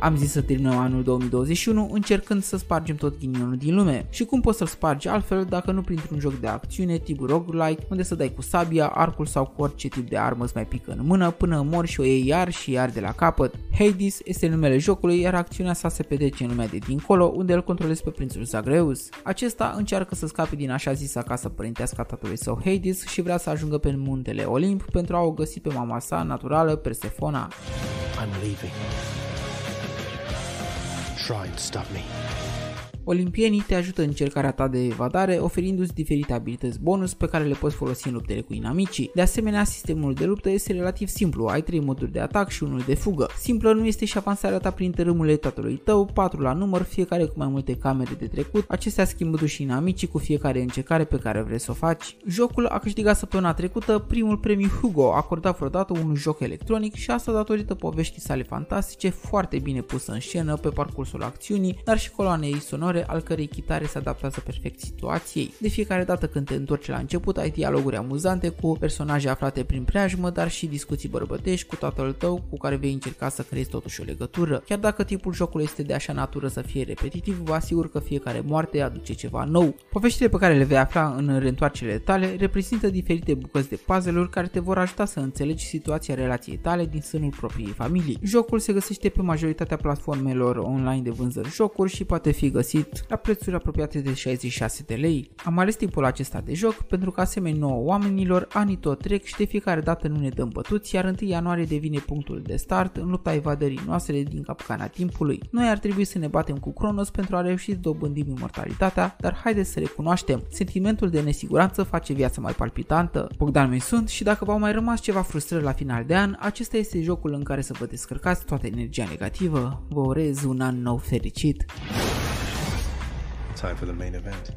Am zis să terminăm anul 2021 încercând să spargem tot ghinionul din lume. Și cum poți să-l spargi altfel dacă nu printr-un joc de acțiune tip roguelike, unde să dai cu sabia, arcul sau cu orice tip de armă îți mai pică în mână până mori și o iei iar și iar de la capăt. Hades este numele jocului, iar acțiunea sa se petrece în lumea de dincolo, unde îl controlezi pe prințul Zagreus. Acesta încearcă să scape din așa zisa casă părintească a tatălui său Hades și vrea să ajungă pe muntele Olimp pentru a o găsi pe mama sa naturală, Persefona. I'm leaving. Try and stop me. Olimpienii te ajută în încercarea ta de evadare, oferindu-ți diferite abilități bonus pe care le poți folosi în luptele cu inamicii. De asemenea, sistemul de luptă este relativ simplu, ai 3 moduri de atac și unul de fugă. Simplă nu este și avansarea ta prin tărâmurile tatălui tău, 4 la număr, fiecare cu mai multe camere de trecut, acestea schimbându-și inamicii cu fiecare încercare pe care vrei să o faci. Jocul a câștigat săptămâna trecută primul premiu Hugo, acordat vreodată un joc electronic și asta datorită poveștii sale fantastice, foarte bine pusă în scenă pe parcursul acțiunii, dar și coloanei sonore genere al cărei chitare se adaptează perfect situației. De fiecare dată când te întorci la început, ai dialoguri amuzante cu personaje aflate prin preajmă, dar și discuții bărbătești cu tatăl tău cu care vei încerca să creezi totuși o legătură. Chiar dacă tipul jocului este de așa natură să fie repetitiv, vă asigur că fiecare moarte aduce ceva nou. Poveștile pe care le vei afla în reîntoarcele tale reprezintă diferite bucăți de puzzle-uri care te vor ajuta să înțelegi situația relației tale din sânul propriei familii. Jocul se găsește pe majoritatea platformelor online de vânzări jocuri și poate fi găsit găsit la prețuri apropiate de 66 de lei. Am ales timpul acesta de joc pentru că asemenea nouă oamenilor, anii tot trec și de fiecare dată nu ne dăm bătuți, iar 1 ianuarie devine punctul de start în lupta evadării noastre din capcana timpului. Noi ar trebui să ne batem cu Cronos pentru a reuși să dobândim imortalitatea, dar haideți să recunoaștem, sentimentul de nesiguranță face viața mai palpitantă. Bogdan mi sunt și dacă v-au mai rămas ceva frustrări la final de an, acesta este jocul în care să vă descărcați toată energia negativă. Vă urez un an nou fericit! Time for the main event.